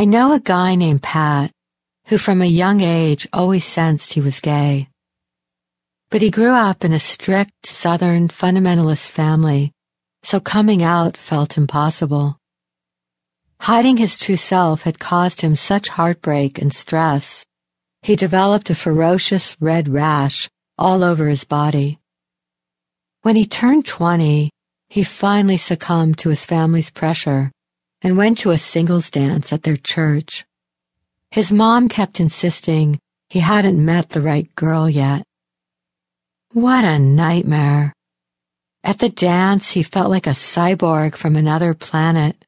I know a guy named Pat who from a young age always sensed he was gay. But he grew up in a strict Southern fundamentalist family, so coming out felt impossible. Hiding his true self had caused him such heartbreak and stress. He developed a ferocious red rash all over his body. When he turned 20, he finally succumbed to his family's pressure and went to a singles dance at their church. His mom kept insisting he hadn't met the right girl yet. What a nightmare. At the dance, he felt like a cyborg from another planet.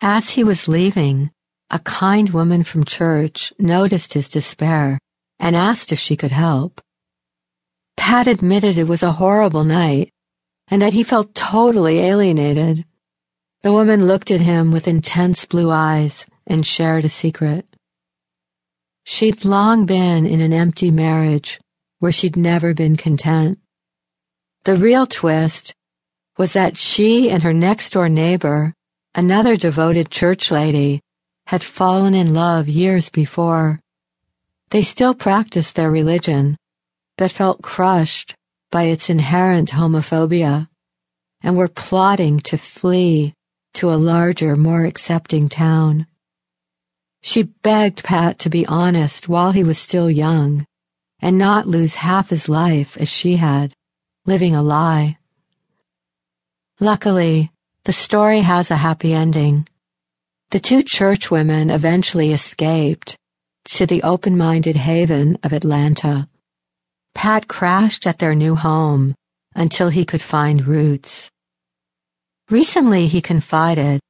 As he was leaving, a kind woman from church noticed his despair and asked if she could help. Pat admitted it was a horrible night and that he felt totally alienated. The woman looked at him with intense blue eyes and shared a secret. She'd long been in an empty marriage where she'd never been content. The real twist was that she and her next door neighbor, another devoted church lady, had fallen in love years before. They still practiced their religion, but felt crushed by its inherent homophobia and were plotting to flee to a larger, more accepting town. She begged Pat to be honest while he was still young and not lose half his life as she had, living a lie. Luckily, the story has a happy ending. The two churchwomen eventually escaped to the open-minded haven of Atlanta. Pat crashed at their new home until he could find roots. Recently, he confided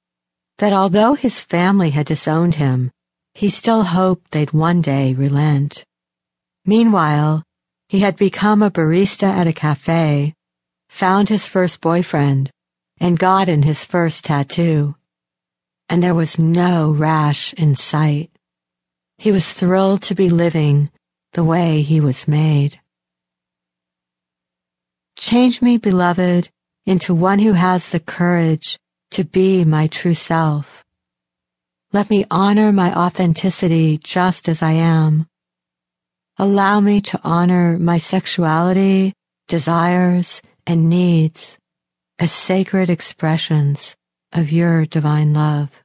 that although his family had disowned him, he still hoped they'd one day relent. Meanwhile, he had become a barista at a cafe, found his first boyfriend, and gotten his first tattoo. And there was no rash in sight. He was thrilled to be living the way he was made. Change me, beloved, into one who has the courage to be my true self. Let me honor my authenticity just as I am. Allow me to honor my sexuality, desires, and needs as sacred expressions of your divine love.